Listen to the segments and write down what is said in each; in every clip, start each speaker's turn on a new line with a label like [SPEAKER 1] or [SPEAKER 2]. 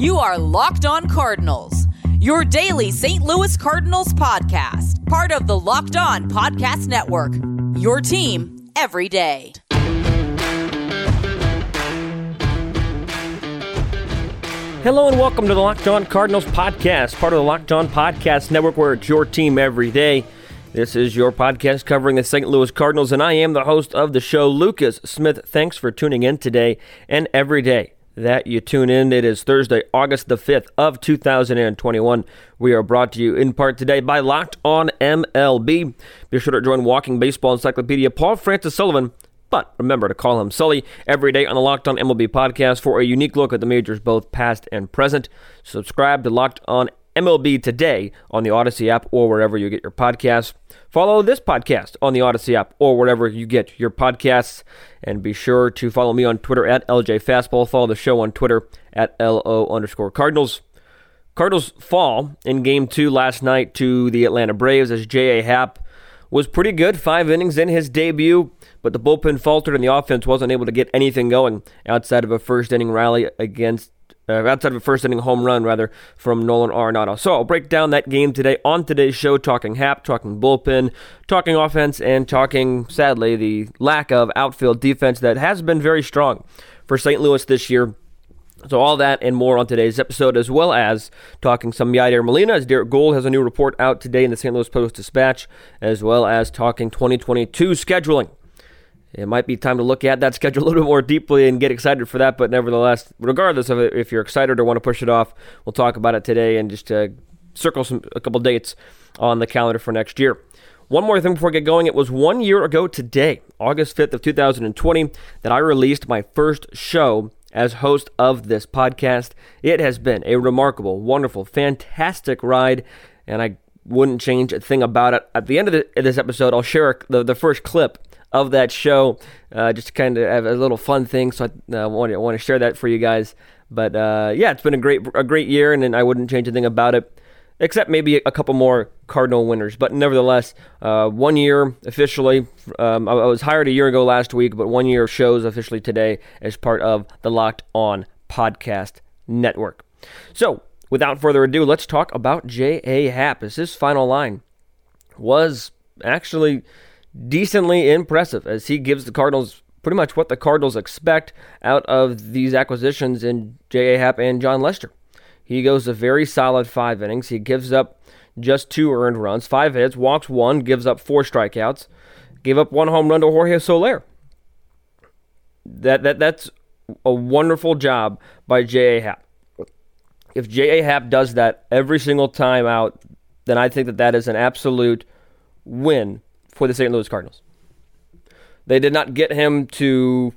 [SPEAKER 1] You are Locked On Cardinals, your daily St. Louis Cardinals podcast, part of the Locked On Podcast Network. Your team every day.
[SPEAKER 2] Hello and welcome to the Locked On Cardinals podcast, part of the Locked On Podcast Network, where it's your team every day. This is your podcast covering the St. Louis Cardinals, and I am the host of the show, Lucas Smith. Thanks for tuning in today and every day that you tune in. It is Thursday, August the 5th of 2021. We are brought to you in part today by Locked On MLB. Be sure to join Walking Baseball Encyclopedia Paul Francis Sullivan but remember to call him Sully every day on the Locked On MLB podcast for a unique look at the majors, both past and present. Subscribe to Locked On MLB today on the Odyssey app or wherever you get your podcasts. Follow this podcast on the Odyssey app or wherever you get your podcasts. And be sure to follow me on Twitter at LJ Fastball. Follow the show on Twitter at LO underscore Cardinals. Cardinals fall in game two last night to the Atlanta Braves as J.A. Happ was pretty good, five innings in his debut, but the bullpen faltered and the offense wasn't able to get anything going outside of a first inning rally against uh, outside of a first inning home run, rather, from Nolan Arenado. So I'll break down that game today on today's show, talking Happ, talking bullpen, talking offense, and talking, sadly, the lack of outfield defense that has been very strong for St. Louis this year. So all that and more on today's episode, as well as talking some Yadier Molina, as Derrick Goold has a new report out today in the St. Louis Post-Dispatch, as well as talking 2022 scheduling it might be time to look at that schedule a little bit more deeply and get excited for that. But nevertheless, regardless of it, if you're excited or want to push it off, we'll talk about it today and just uh, circle some a couple dates on the calendar for next year. One more thing before I get going. It was one year ago today, August 5th of 2020, that I released my first show as host of this podcast. It has been a remarkable, wonderful, fantastic ride, and I wouldn't change a thing about it. At the end of, the, of this episode, I'll share the, the first clip of that show, uh, just kind of have a little fun thing. So I want, to, want to share that for you guys. But uh, yeah, it's been a great a great year, and, and I wouldn't change anything about it, except maybe a couple more Cardinal winners. But nevertheless, uh, one year officially. Um, I, I was hired a year ago last week, but one year shows officially today as part of the Locked On Podcast Network. So without further ado, let's talk about J.A. Happ. As his final line was actually decently impressive as he gives the Cardinals pretty much what the Cardinals expect out of these acquisitions in J.A. Happ and Jon Lester. He goes a very solid five innings. He gives up just two earned runs, five hits, walks one, gives up four strikeouts, gave up one home run to Jorge Soler. That that that's a wonderful job by J.A. Happ. If J.A. Happ does that every single time out, then I think that that is an absolute win for the St. Louis Cardinals. They did not get him to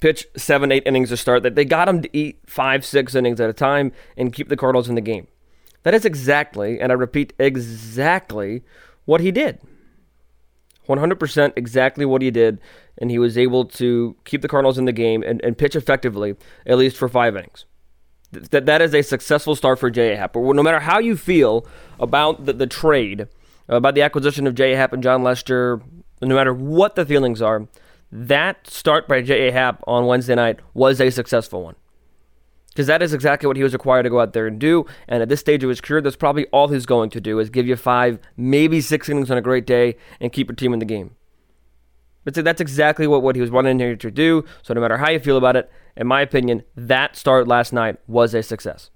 [SPEAKER 2] pitch seven, eight innings to start. That they got him to eat five, six innings at a time and keep the Cardinals in the game. That is exactly, and I repeat, exactly what he did. 100% exactly what he did, and he was able to keep the Cardinals in the game and, and pitch effectively, at least for five innings. That that is a successful start for J.A. Happ. No matter how you feel about the, the trade about the acquisition of J.A. Happ and Jon Lester, no matter what the feelings are, that start by J.A. Happ on Wednesday night was a successful one. Because that is exactly what he was required to go out there and do. And at this stage of his career, that's probably all he's going to do is give you five, maybe six innings on a great day and keep your team in the game. But that's exactly what, what he was wanting here to do. So no matter how you feel about it, in my opinion, that start last night was a success.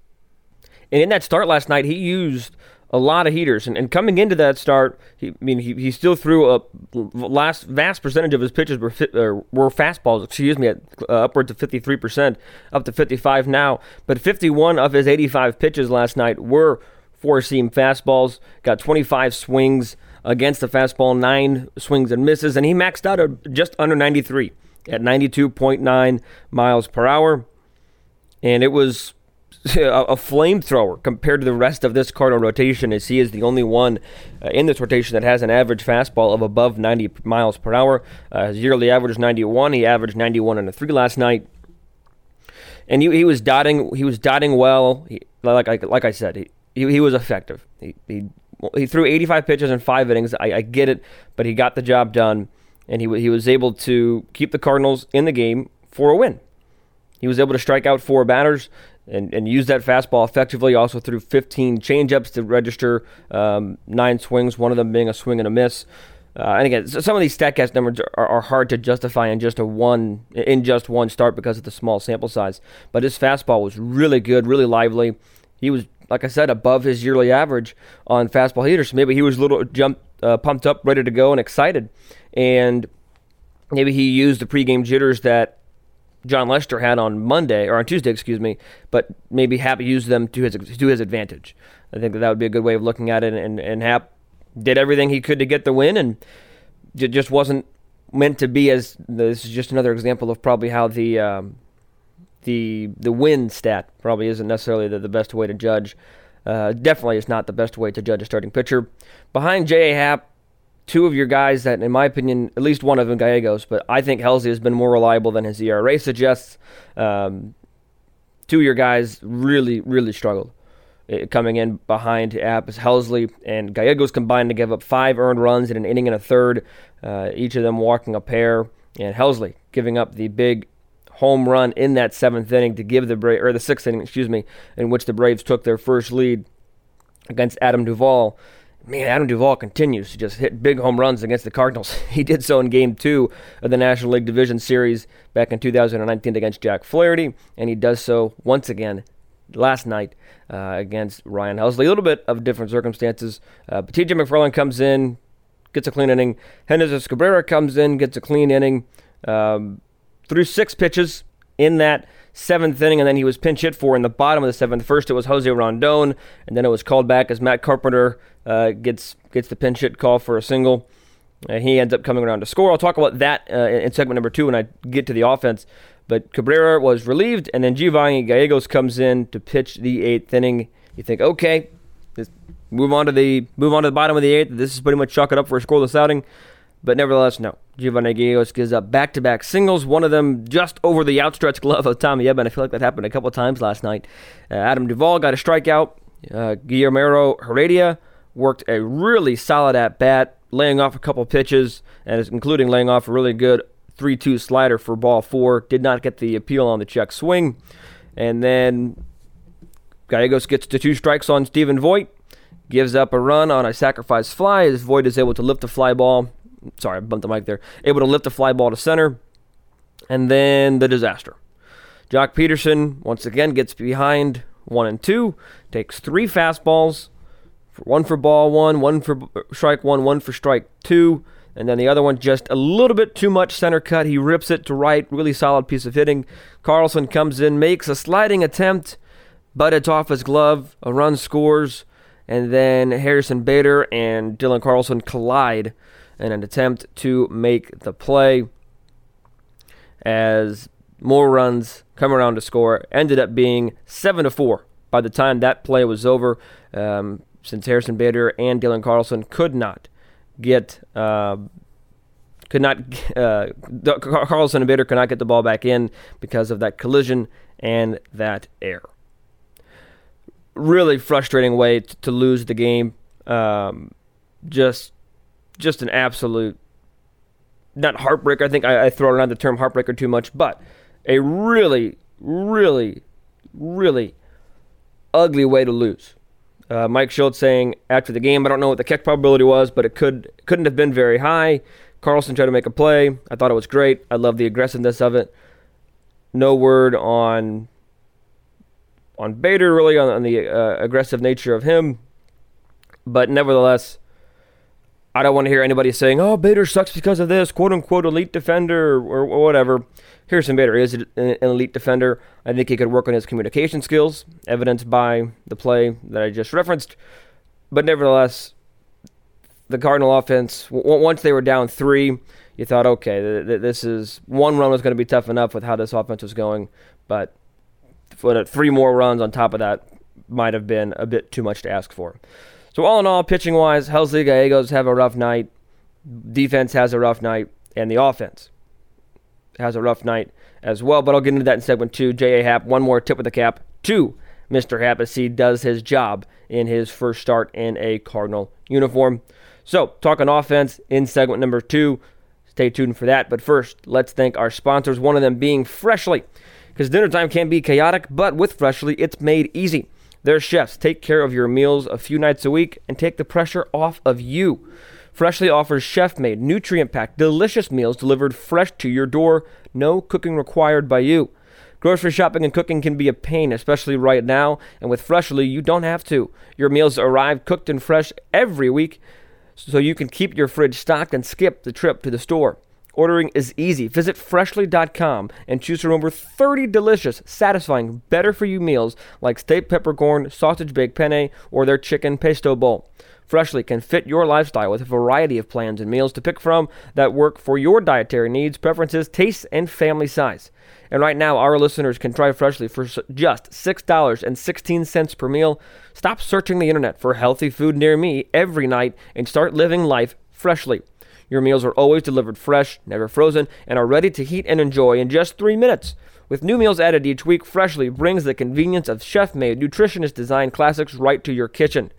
[SPEAKER 2] And in that start last night, he used a lot of heaters. And, and coming into that start, he, I mean, he, he still threw a last vast percentage of his pitches were fit, were fastballs. Excuse me, at uh, upwards of 53 percent, up to 55 now. But 51 of his 85 pitches last night were four seam fastballs. Got 25 swings against the fastball, nine swings and misses, and he maxed out at just under 93 at 92.9 miles per hour. And it was a, flamethrower compared to the rest of this Cardinal rotation, as he is the only one uh, in this rotation that has an average fastball of above 90 miles per hour. Uh, his yearly average is 91. He averaged 91 and a three last night, and he, he was dotting. He was dotting well. He, like like like I said, he he, he was effective. He, he he threw 85 pitches in five innings. I, I get it, but he got the job done, and he he was able to keep the Cardinals in the game for a win. He was able to strike out four batters and, and used that fastball effectively. Also threw 15 changeups to register um, nine swings, one of them being a swing and a miss. Uh, and again, some of these Statcast numbers are, are, hard to justify in just a one in just one start because of the small sample size. But his fastball was really good, really lively. He was, like I said, above his yearly average on fastball heaters. Maybe he was a little jumped, uh, pumped up, ready to go, and excited. And maybe he used the pregame jitters that Jon Lester had on Monday or on Tuesday, excuse me, but maybe Happ used them to his to his advantage. I think that that would be a good way of looking at it. And and Happ did everything he could to get the win, and it just wasn't meant to be. As this is just another example of probably how the um, the the win stat probably isn't necessarily the, the best way to judge. Uh, definitely, is not the best way to judge a starting pitcher. Behind J.A. Happ, two of your guys that, in my opinion, at least one of them, Gallegos, but I think Helsley has been more reliable than his ERA suggests. Um, two of your guys really, really struggled uh, coming in behind Apps Helsley and Gallegos combined to give up five earned runs in an inning and a third, uh, each of them walking a pair, and Helsley giving up the big home run in that seventh inning to give the Bra- or the sixth inning, excuse me, in which the Braves took their first lead against Adam Duvall man, Adam Duvall continues to just hit big home runs against the Cardinals. he did so in Game 2 of the National League Division Series back in 2019 against Jack Flaherty, and he does so once again last night uh, against Ryan Helsley. A little bit of different circumstances. Uh, but TJ McFarland comes in, gets a clean inning. Genesis Cabrera comes in, gets a clean inning. Um, threw six pitches in that seventh inning, and then he was pinch hit for in the bottom of the seventh. First, it was Jose Rondon, and then it was called back as Matt Carpenter uh, gets gets the pinch hit call for a single. And he ends up coming around to score. I'll talk about that uh, in segment number two when I get to the offense. But Cabrera was relieved, and then Giovanni Gallegos comes in to pitch the eighth inning. You think, okay, move on to the move on to the bottom of the eighth. This is pretty much chalk it up for a scoreless outing. But nevertheless, no. Giovanni Gallegos gives up back-to-back singles, one of them just over the outstretched glove of Tommy Edman. I feel like that happened a couple times last night. Uh, Adam Duvall got a strikeout. Uh, Guillermo Heredia worked a really solid at bat, laying off a couple pitches, and including laying off a really good 3 2 slider for ball four. Did not get the appeal on the check swing. And then Gallegos gets to two strikes on Stephen Vogt, gives up a run on a sacrifice fly as Vogt is able to lift the fly ball. Sorry, I bumped the mic there. Able to lift the fly ball to center. And then the disaster. Joc Pederson once again gets behind one and two, takes three fastballs, one for ball one, one for strike one, one for strike two, and then the other one just a little bit too much center cut. He rips it to right, really solid piece of hitting. Carlson comes in, makes a sliding attempt, but it's off his glove. A run scores, and then Harrison Bader and Dylan Carlson collide in an attempt to make the play. As more runs come around to score, ended up being seven to four by the time that play was over. Um, since Harrison Bader and Dylan Carlson could not get uh, could not uh, Carlson and Bader could not get the ball back in because of that collision and that error. Really frustrating way to lose the game. Um, just just an absolute not heartbreaker. I think I, I throw around the term heartbreaker too much, but a really, really, really ugly way to lose. Uh, Mike Shildt saying after the game, I don't know what the kick probability was, but it could couldn't have been very high. Carlson tried to make a play. I thought it was great. I love the aggressiveness of it. No word on on Bader really on, on the uh, aggressive nature of him, but nevertheless, I don't want to hear anybody saying, "Oh, Bader sucks because of this," quote unquote elite defender or, whatever. Harrison Bader is an elite defender. I think he could work on his communication skills, evidenced by the play that I just referenced. But nevertheless, the Cardinal offense, w- once they were down three, you thought, okay, th- th- this is one run was going to be tough enough with how this offense was going, but three more runs on top of that might have been a bit too much to ask for. So all in all, pitching wise, Helsley Gallegos have a rough night. Defense has a rough night, and the offense has a rough night as well. But I'll get into that in segment two. J.A. Happ, one more tip of the cap to Mr. Happ as he does his job in his first start in a Cardinal uniform. So, talking offense in segment number two. Stay tuned for that. But first, let's thank our sponsors, one of them being Freshly. Because dinner time can be chaotic, but with Freshly, it's made easy. Their chefs take care of your meals a few nights a week and take the pressure off of you. Freshly offers chef made, nutrient packed, delicious meals delivered fresh to your door, no cooking required by you. Grocery shopping and cooking can be a pain, especially right now, and with Freshly, you don't have to. Your meals arrive cooked and fresh every week, so you can keep your fridge stocked and skip the trip to the store. Ordering is easy. Visit freshly.com and choose from over 30 delicious, satisfying, better for you meals like steak peppercorn, sausage baked penne, or their chicken pesto bowl. Freshly can fit your lifestyle with a variety of plans and meals to pick from that work for your dietary needs, preferences, tastes, and family size. And right now, our listeners can try Freshly for just $6.16 per meal. Stop searching the internet for healthy food near me every night and start living life freshly. Your meals are always delivered fresh, never frozen, and are ready to heat and enjoy in just three minutes. With new meals added each week, Freshly brings the convenience of chef made, nutritionist designed classics right to your kitchen.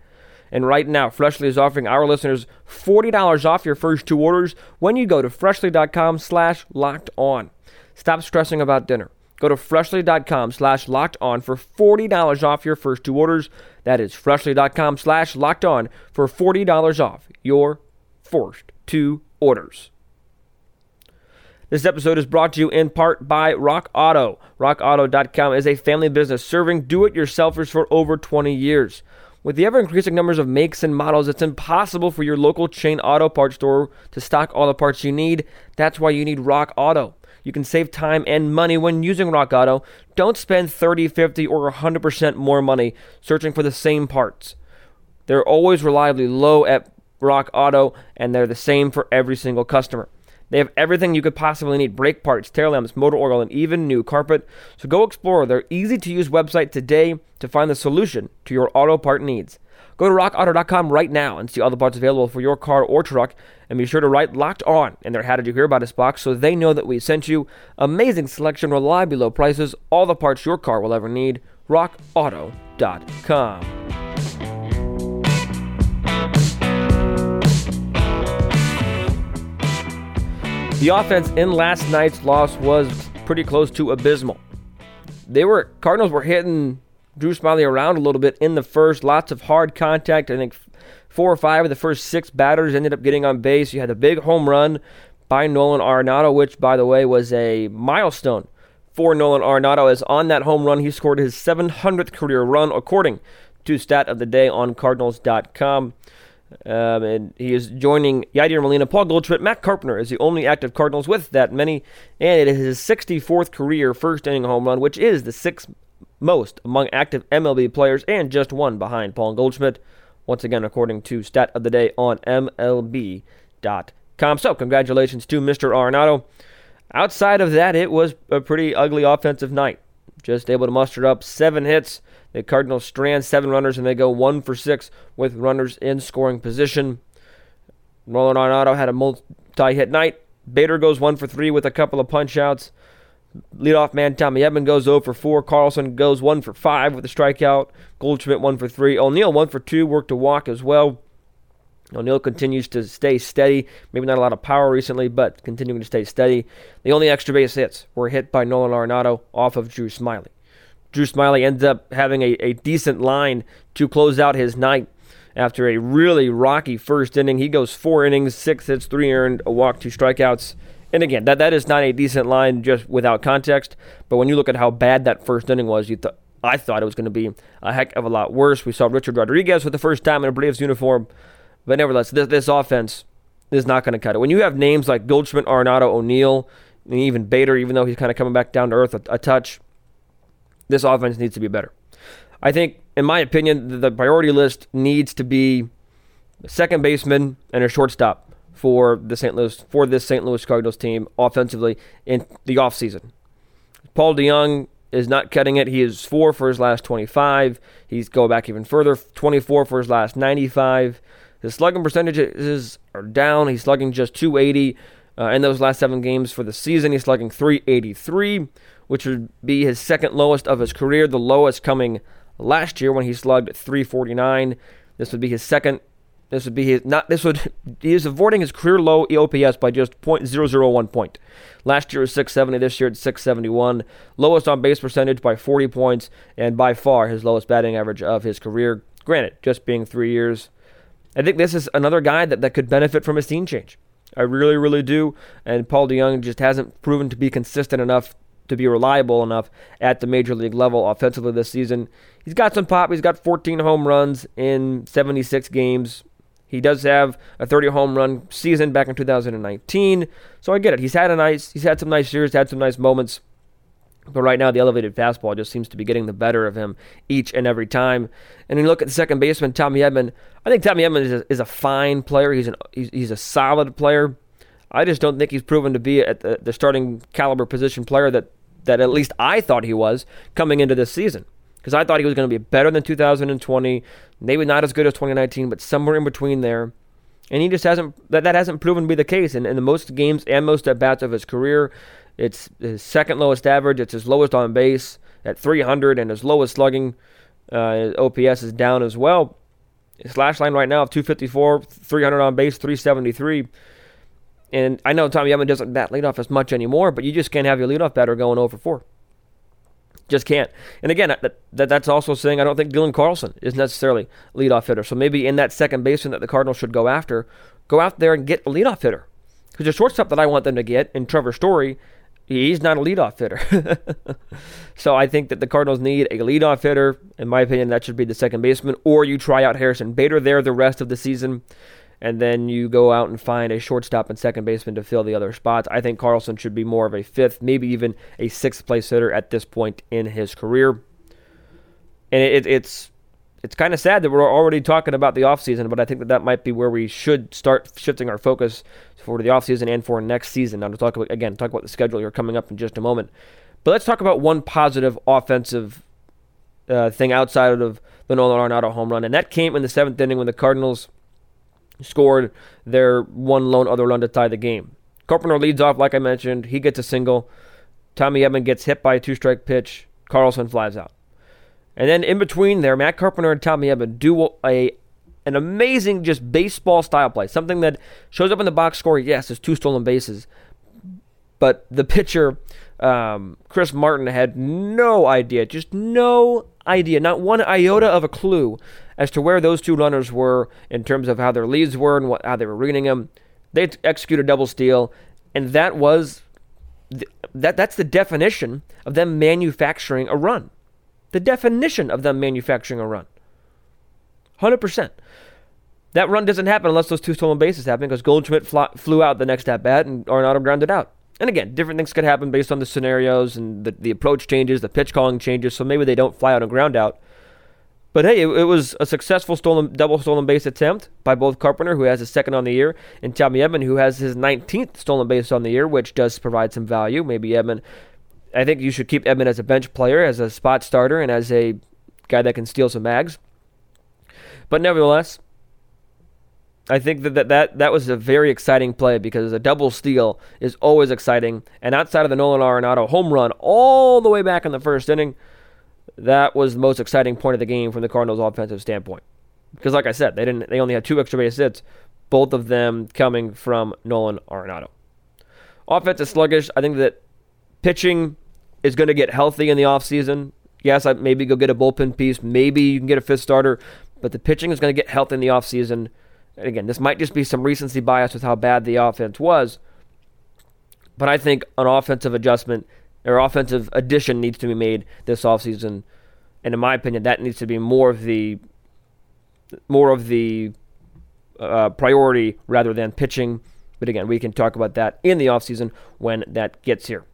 [SPEAKER 2] And right now, Freshly is offering our listeners $40 off your first two orders when you go to freshly.com slash locked on. Stop stressing about dinner. Go to freshly.com slash locked on for $40 off your first two orders. That is freshly.com slash locked on for $40 off your first two orders. This episode is brought to you in part by Rock Auto. RockAuto.com is a family business serving do it yourselfers for over 20 years. With the ever increasing numbers of makes and models, it's impossible for your local chain auto parts store to stock all the parts you need. That's why you need Rock Auto. You can save time and money when using Rock Auto. Don't spend 30, 50, or 100% more money searching for the same parts. They're always reliably low at Rock Auto, and they're the same for every single customer. They have everything you could possibly need brake parts, tail lamps, motor oil, and even new carpet. So go explore their easy to use website today to find the solution to your auto part needs. Go to rockauto.com right now and see all the parts available for your car or truck. And be sure to write locked on in their How Did You Hear About Us box so they know that we sent you. Amazing selection, reliably low prices, all the parts your car will ever need. RockAuto.com. The offense in last night's loss was pretty close to abysmal. They were Cardinals were hitting Drew Smyly around a little bit in the first, lots of hard contact. I think four or five of the first six batters ended up getting on base. You had a big home run by Nolan Arenado, which by the way was a milestone for Nolan Arenado. As on that home run, he scored his 700th career run, according to stat of the day on Cardinals.com. Um, and he is joining Yadier Molina, Paul Goldschmidt, Matt Carpenter is the only active Cardinals with that many, and it is his 64th career first inning home run, which is the sixth most among active MLB players, and just one behind Paul Goldschmidt. Once again, according to stat of the day on MLB.com. So, congratulations to Mr. Arenado. Outside of that, it was a pretty ugly offensive night. Just able to muster up seven hits the Cardinals strand seven runners and they go one for six with runners in scoring position. Nolan Arenado had a multi-hit night. Bader goes one for three with a couple of punch outs. Leadoff man Tommy Edman goes 0 for 4. Carlson goes 1 for 5 with a strikeout. Goldschmidt 1 for 3. O'Neill 1 for 2, worked a walk as well. O'Neill continues to stay steady. Maybe not a lot of power recently, but continuing to stay steady. The only extra base hits were hit by Nolan Arenado off of Drew Smyly. Drew Smyly ends up having a, a decent line to close out his night after a really rocky first inning. He goes four innings, six hits, three earned, a walk, two strikeouts. And again, that, that is not a decent line just without context. But when you look at how bad that first inning was, you th- I thought it was going to be a heck of a lot worse. We saw Richard Rodriguez for the first time in a Braves uniform. But nevertheless, this, this offense is not going to cut it. When you have names like Goldschmidt, Arenado, O'Neill, and even Bader, even though he's kind of coming back down to earth a, a touch, this offense needs to be better. I think, in my opinion, the priority list needs to be a second baseman and a shortstop for the St. Louis for this St. Louis Cardinals team offensively in the offseason. Paul DeJong is not cutting it. He is four for his last 25. He's go back even further, 24 for his last 95. His slugging percentages are down. He's slugging just 280 uh, in those last seven games for the season. He's slugging 383, which would be his second lowest of his career, the lowest coming last year when he slugged 349. This would be his second This would be his not. This would he is avoiding his career low OPS by just .001 point. Last year was 670. This year it's 671. Lowest on base percentage by 40 points, and by far his lowest batting average of his career. Granted, just being three years. I think this is another guy that, that could benefit from a scene change. I really, really do. And Paul DeJong just hasn't proven to be consistent enough to be reliable enough at the major league level offensively this season. He's got some pop. He's got 14 home runs in 76 games. He does have a 30 home run season back in 2019. So I get it. He's had a nice he's had some nice years, had some nice moments. But right now, the elevated fastball just seems to be getting the better of him each and every time. And when you look at the second baseman, Tommy Edman, I think Tommy Edman is a, is a fine player. He's, an, he's, he's a solid player. I just don't think he's proven to be at the, the starting caliber position player that, that at least I thought he was coming into this season because I thought he was going to be better than 2020, maybe not as good as 2019, but somewhere in between there. And he just hasn't that, that hasn't proven to be the case. And in the most games and most at bats of his career, it's his second lowest average. It's his lowest on base at 300, and his lowest slugging uh, OPS is down as well. His slash line right now of 254, 300 on base, 373. And I know Tommy Edman doesn't bat leadoff as much anymore, but you just can't have your leadoff batter going over 4. Just can't. And again, that, that, that's also saying I don't think Dylan Carlson is necessarily leadoff hitter. So maybe in that second baseman that the Cardinals should go after, go out there and get a leadoff hitter. Because the shortstop that I want them to get in Trevor Story, he's not a leadoff hitter. so I think that the Cardinals need a leadoff hitter. In my opinion, that should be the second baseman. Or you try out Harrison Bader there the rest of the season and then you go out and find a shortstop and second baseman to fill the other spots. I think Carlson should be more of a fifth, maybe even a sixth place hitter at this point in his career. And it, it's it's kind of sad that we're already talking about the offseason, but I think that that might be where we should start shifting our focus for the offseason and for next season. Now, to talk about, again, talk about the schedule here coming up in just a moment. But let's talk about one positive offensive uh, thing outside of the Nolan Arenado home run, and that came in the seventh inning when the Cardinals scored their one lone other run to tie the game. Carpenter leads off, like I mentioned. He gets a single. Tommy Edman gets hit by a two strike pitch. Carlson flies out. And then in between there, Matt Carpenter and Tommy Edman do a an amazing just baseball style play. Something that shows up in the box score, yes, is two stolen bases. But the pitcher, um, Chris Martin, had no idea, just no idea, not one iota of a clue as to where those two runners were in terms of how their leads were and what, how they were reading them. They executed a double steal, and that was that. That's the definition of them manufacturing a run. The definition of them manufacturing a run. Hundred percent. That run doesn't happen unless those two stolen bases happen because Goldschmidt flew out the next at bat and Arenado grounded out. And again, different things could happen based on the scenarios and the, the approach changes, the pitch calling changes. So maybe they don't fly out and ground out. But hey, it, it, was a successful stolen double stolen base attempt by both Carpenter, who has his second on the year, and Tommy Edman, who has his 19th stolen base on the year, which does provide some value. Maybe Edman, I think you should keep Edman as a bench player, as a spot starter, and as a guy that can steal some mags. But nevertheless, I think that, that that, that was a very exciting play because a double steal is always exciting. And outside of the Nolan Arenado home run all the way back in the first inning, that was the most exciting point of the game from the Cardinals' offensive standpoint. Because, like I said, they didn't. They only had two extra base hits, both of them coming from Nolan Arenado. Offense is sluggish. I think that pitching is going to get healthy in the offseason. Yes, I maybe go get a bullpen piece. Maybe you can get a fifth starter, but the pitching is going to get healthy in the offseason. And again, this might just be some recency bias with how bad the offense was. But I think an offensive adjustment or offensive addition needs to be made this offseason. And in my opinion, that needs to be more of the more of the uh, priority rather than pitching. But again, we can talk about that in the offseason when that gets here.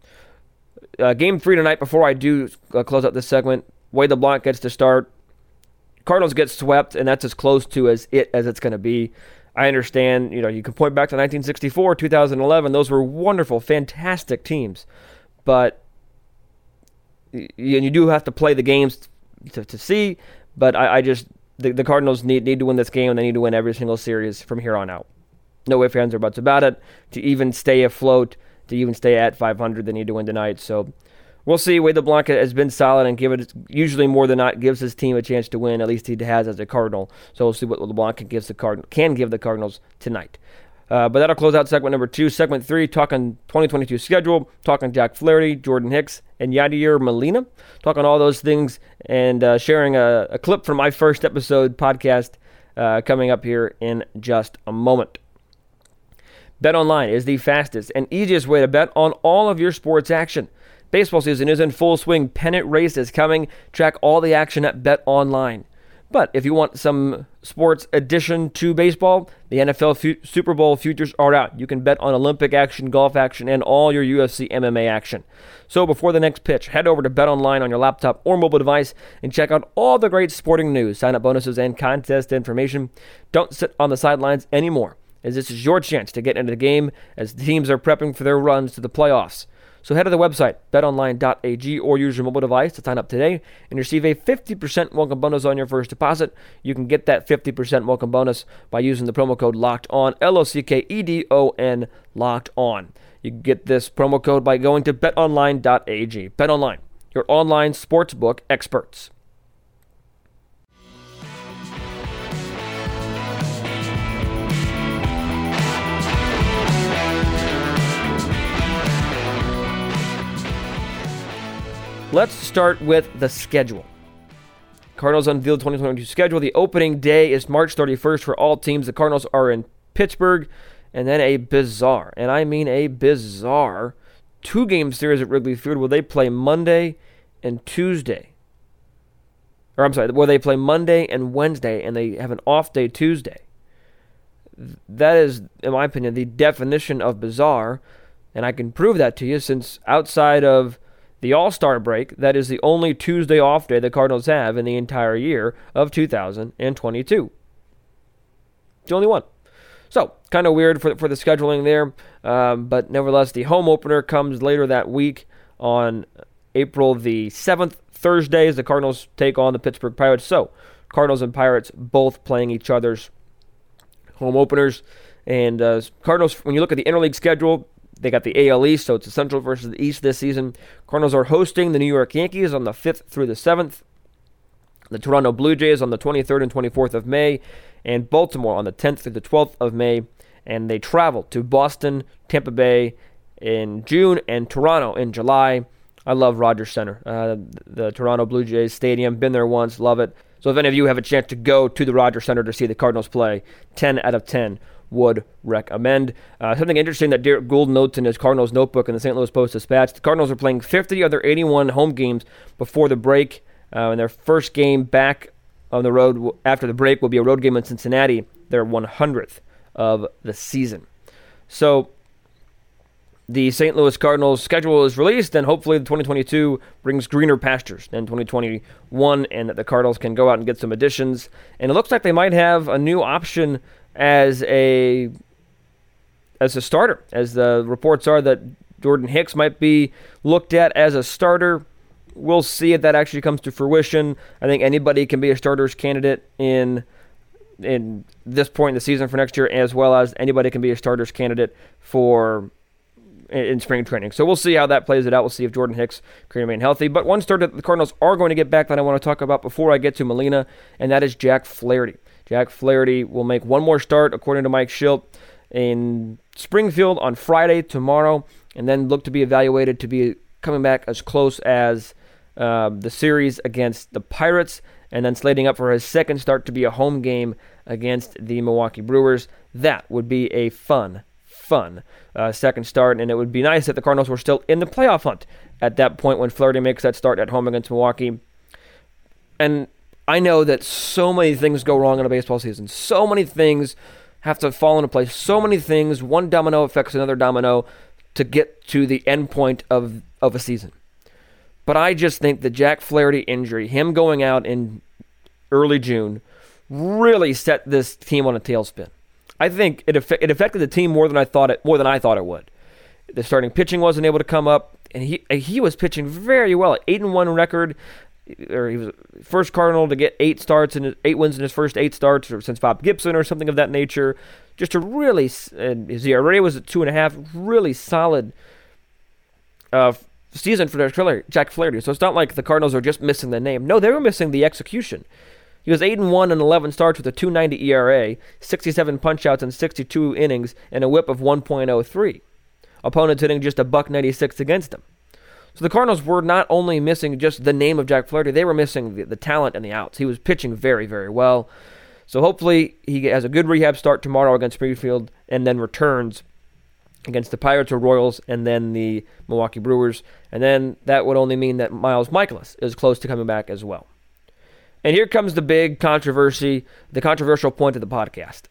[SPEAKER 2] Uh, game three tonight, before I do uh, close out this segment, Wade LeBlanc gets to start. Cardinals get swept, and that's as close to as it as it's going to be. I understand, you know, you can point back to 1964, 2011. Those were wonderful, fantastic teams but and you do have to play the games to, to see. But I, I just the, the, Cardinals need need to win this game, and they need to win every single series from here on out. No ifs, ands, or buts about it. To even stay afloat, to even stay at 500, they need to win tonight. So we'll see. Wade LeBlanc has been solid and give it usually more than not gives his team a chance to win. At least he has as a Cardinal. So we'll see what LeBlanc can give the Card can give the Cardinals tonight. Uh, but that'll close out segment number two. Segment three, talking 2022 schedule, talking Jack Flaherty, Jordan Hicks, and Yadier Molina, talking all those things, and uh, sharing a, a, clip from my first episode podcast uh, coming up here in just a moment. Bet online is the fastest and easiest way to bet on all of your sports action. Baseball season is in full swing. Pennant race is coming. Track all the action at Bet Online. But if you want some sports addition to baseball, the NFL Fu- Super Bowl futures are out. You can bet on Olympic action, golf action, and all your UFC MMA action. So before the next pitch, head over to Bet Online on your laptop or mobile device and check out all the great sporting news, sign up bonuses, and contest information. Don't sit on the sidelines anymore, as this is your chance to get into the game as teams are prepping for their runs to the playoffs. So head to the website, betonline.ag, or use your mobile device to sign up today and receive a 50% welcome bonus on your first deposit. You can get that 50% welcome bonus by using the promo code LOCKED ON, L O C K E D O N, LOCKED ON. You can get this promo code by going to betonline.ag. BetOnline, your online sportsbook experts. Let's start with the schedule. Cardinals unveiled 2022 schedule. The opening day is March 31st for all teams. The Cardinals are in Pittsburgh, and then a bizarre, and I mean a bizarre, two game series at Wrigley Field where they play Monday and Tuesday. Or I'm sorry, where they play Monday and Wednesday, and they have an off day Tuesday. That is, in my opinion, the definition of bizarre, and I can prove that to you since outside of the All Star break, that is the only Tuesday off day the Cardinals have in the entire year of 2022. It's the only one. So, kind of weird for, for the scheduling there, um, but nevertheless, the home opener comes later that week on April the 7th, Thursday, as the Cardinals take on the Pittsburgh Pirates. So, Cardinals and Pirates both playing each other's home openers. And uh, Cardinals, when you look at the interleague schedule, they got the AL East, so it's the Central versus the East this season. Cardinals are hosting the New York Yankees on the 5th through the 7th. The Toronto Blue Jays on the 23rd and 24th of May, and Baltimore on the 10th through the 12th of May. And they travel to Boston, Tampa Bay in June, and Toronto in July. I love Rogers Center, uh, the Toronto Blue Jays Stadium. Been there once, love it. So if any of you have a chance to go to the Rogers Center to see the Cardinals play, 10 out of 10 would recommend. Uh, something interesting that Derrick Goold notes in his Cardinals notebook in the St. Louis Post Dispatch: the Cardinals are playing 50 of their 81 home games before the break, uh, and their first game back on the road after the break will be a road game in Cincinnati, their 100th of the season. So the St. Louis Cardinals schedule is released, and hopefully the 2022 brings greener pastures than 2021, and that the Cardinals can go out and get some additions. And it looks like they might have a new option as a as a starter, as the reports are that Jordan Hicks might be looked at as a starter. We'll see if that actually comes to fruition. I think anybody can be a starter's candidate in in this point in the season for next year, as well as anybody can be a starter's candidate for in spring training. So we'll see how that plays it out. We'll see if Jordan Hicks can remain healthy. But one starter that the Cardinals are going to get back that I want to talk about before I get to Molina, and that is Jack Flaherty. Jack Flaherty will make one more start, according to Mike Shildt, in Springfield on Friday, tomorrow, and then look to be evaluated to be coming back as close as uh, the series against the Pirates, and then slating up for his second start to be a home game against the Milwaukee Brewers. That would be a fun, fun uh, second start, and it would be nice if the Cardinals were still in the playoff hunt at that point when Flaherty makes that start at home against Milwaukee. And I know that so many things go wrong in a baseball season. So many things have to fall into place. So many things, one domino affects another domino to get to the end point of, of a season. But I just think the Jack Flaherty injury, him going out in early June, really set this team on a tailspin. I think it, it affected the team more than I thought it more than I thought it would. The starting pitching wasn't able to come up, and he he was pitching very well. Eight and one record or he was first Cardinal to get eight starts and eight wins in his first eight starts since Bob Gibson or something of that nature. Just a really, and his ERA was at two and a half. Really solid uh, season for Jack Flaherty. So it's not like the Cardinals are just missing the name. No, they were missing the execution. He was 8 and 1 and 11 starts with a 2.90 ERA, 67 punchouts in 62 innings, and a WHIP of 1.03. Opponents hitting just a buck 96 against him. So the Cardinals were not only missing just the name of Jack Flaherty, they were missing the, the talent and the outs. He was pitching very, very well. So hopefully he has a good rehab start tomorrow against Springfield and then returns against the Pirates or Royals and then the Milwaukee Brewers. And then that would only mean that Miles Mikolas is close to coming back as well. And here comes the big controversy, the controversial point of the podcast.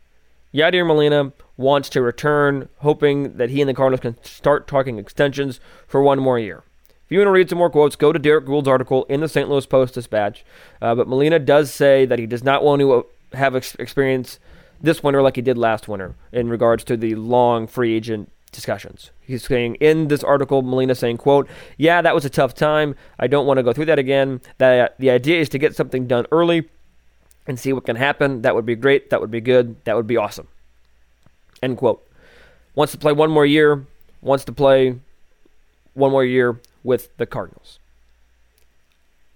[SPEAKER 2] Yadier Molina wants to return, hoping that he and the Cardinals can start talking extensions for one more year. If you want to read some more quotes, go to Derrick Goold's article in the St. Louis Post Dispatch. Uh, but Molina does say that he does not want to uh, have ex- experience this winter like he did last winter in regards to the long free agent discussions. He's saying in this article, Molina saying, quote, yeah, that was a tough time. I don't want to go through that again. That the idea is to get something done early and see what can happen. That would be great. That would be good. That would be awesome. End quote. Wants to play one more year. Wants to play one more year with the Cardinals.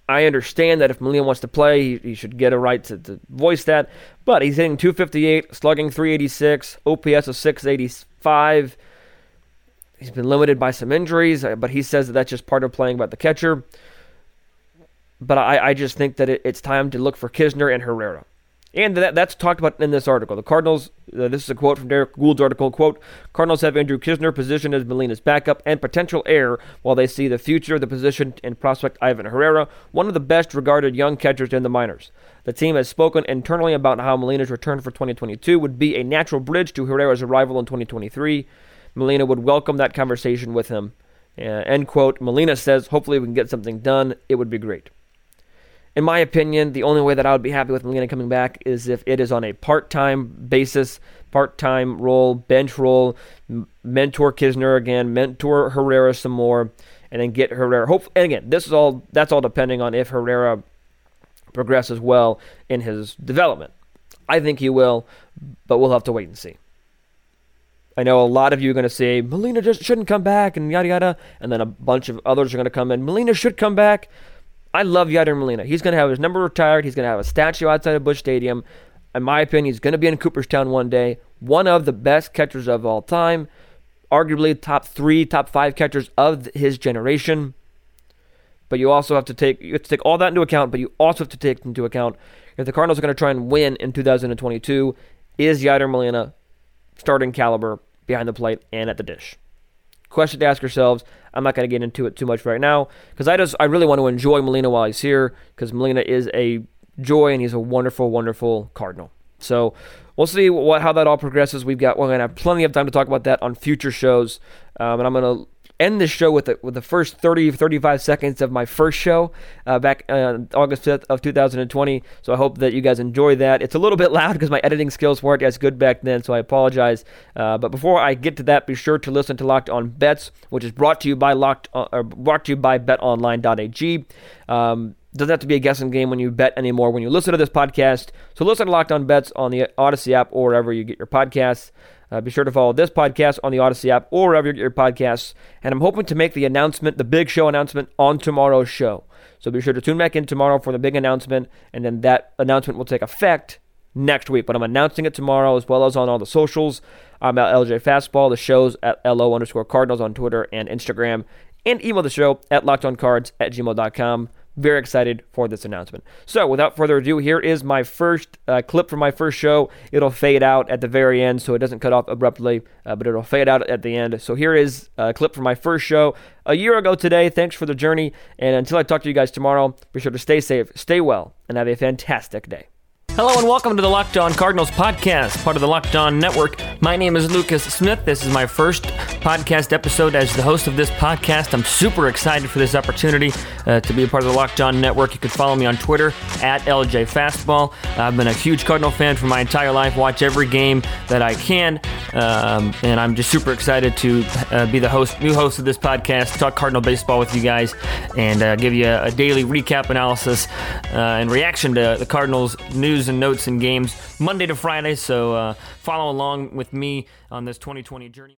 [SPEAKER 2] I understand that if Molina wants to play, he, he should get a right to, to, voice that. But he's hitting 258, slugging 386, OPS of 685. He's been limited by some injuries, uh, but he says that that's just part of playing about the catcher. But I, I just think that it, it's time to look for Knizner and Herrera. And that, that's talked about in this article. The Cardinals, uh, this is a quote from Derrick Goold's article, quote, Cardinals have Andrew Knizner positioned as Molina's backup and potential heir while they see the future of the position in prospect Ivan Herrera, one of the best regarded young catchers in the minors. The team has spoken internally about how Molina's return for 2022 would be a natural bridge to Herrera's arrival in 2023. Molina would welcome that conversation with him. Uh, end quote. Molina says, hopefully we can get something done. It would be great. In my opinion, the only way that I would be happy with Molina coming back is if it is on a part time basis, part time role, bench role, mentor Knizner again, mentor Herrera some more, and then get Herrera. Hope, and again, this is all that's all depending on if Herrera progresses well in his development. I think he will, but we'll have to wait and see. I know a lot of you are going to say Molina just shouldn't come back and yada yada, and then a bunch of others are going to come in. Molina should come back. I love Yadier Molina. He's going to have his number retired. He's going to have a statue outside of Busch Stadium. In my opinion, he's going to be in Cooperstown one day. One of the best catchers of all time, arguably top three, top five catchers of his generation. But you also have to take you have to take all that into account. But you also have to take into account if the Cardinals are going to try and win in 2022, is Yadier Molina starting caliber behind the plate and at the dish. Question to ask ourselves. I'm not going to get into it too much right now because I just I really want to enjoy Molina while he's here because Molina is a joy and he's a wonderful, wonderful Cardinal. So we'll see what how that all progresses. We've got we're going to have plenty of time to talk about that on future shows, um, and I'm going to end this show with the, with the first 30 35 seconds of my first show uh, back uh, August 5th of 2020. So I hope that you guys enjoy that. It's a little bit loud because my editing skills weren't as good back then, so I apologize. Uh, but before I get to that, be sure to listen to Locked On Bets, which is brought to you by Locked uh, or brought to you by BetOnline.ag. Um, doesn't have to be a guessing game when you bet anymore when you listen to this podcast. So listen to Locked On Bets on the Odyssey app or wherever you get your podcasts. Uh, be sure to follow this podcast on the Odyssey app or wherever you get your podcasts. And I'm hoping to make the announcement, the big show announcement, on tomorrow's show. So be sure to tune back in tomorrow for the big announcement, and then that announcement will take effect next week. But I'm announcing it tomorrow as well as on all the socials. I'm at LJ Fastball. The show's at LO underscore Cardinals on Twitter and Instagram. And email the show at lockedoncards at gmail.com. Very excited for this announcement. So, without further ado, here is my first uh, clip from my first show. It'll fade out at the very end, so it doesn't cut off abruptly, uh, but it'll fade out at the end. So, here is a clip from my first show a year ago today. Thanks for the journey. And until I talk to you guys tomorrow, be sure to stay safe, stay well, and have a fantastic day. Hello and welcome to the Locked On Cardinals podcast, part of the Locked On Network. My name is Lucas Smith. This is my first podcast episode as the host of this podcast. I'm super excited for this opportunity uh, to be a part of the Locked On Network. You can follow me on Twitter at LJ Fastball. I've been a huge Cardinal fan for my entire life. Watch every game that I can, um, and I'm just super excited to uh, be the host, new host of this podcast, talk Cardinal baseball with you guys, and uh, give you a, a, daily recap analysis uh, and reaction to the Cardinals news and notes and games Monday to Friday. So uh, follow along with me on this 2020 journey.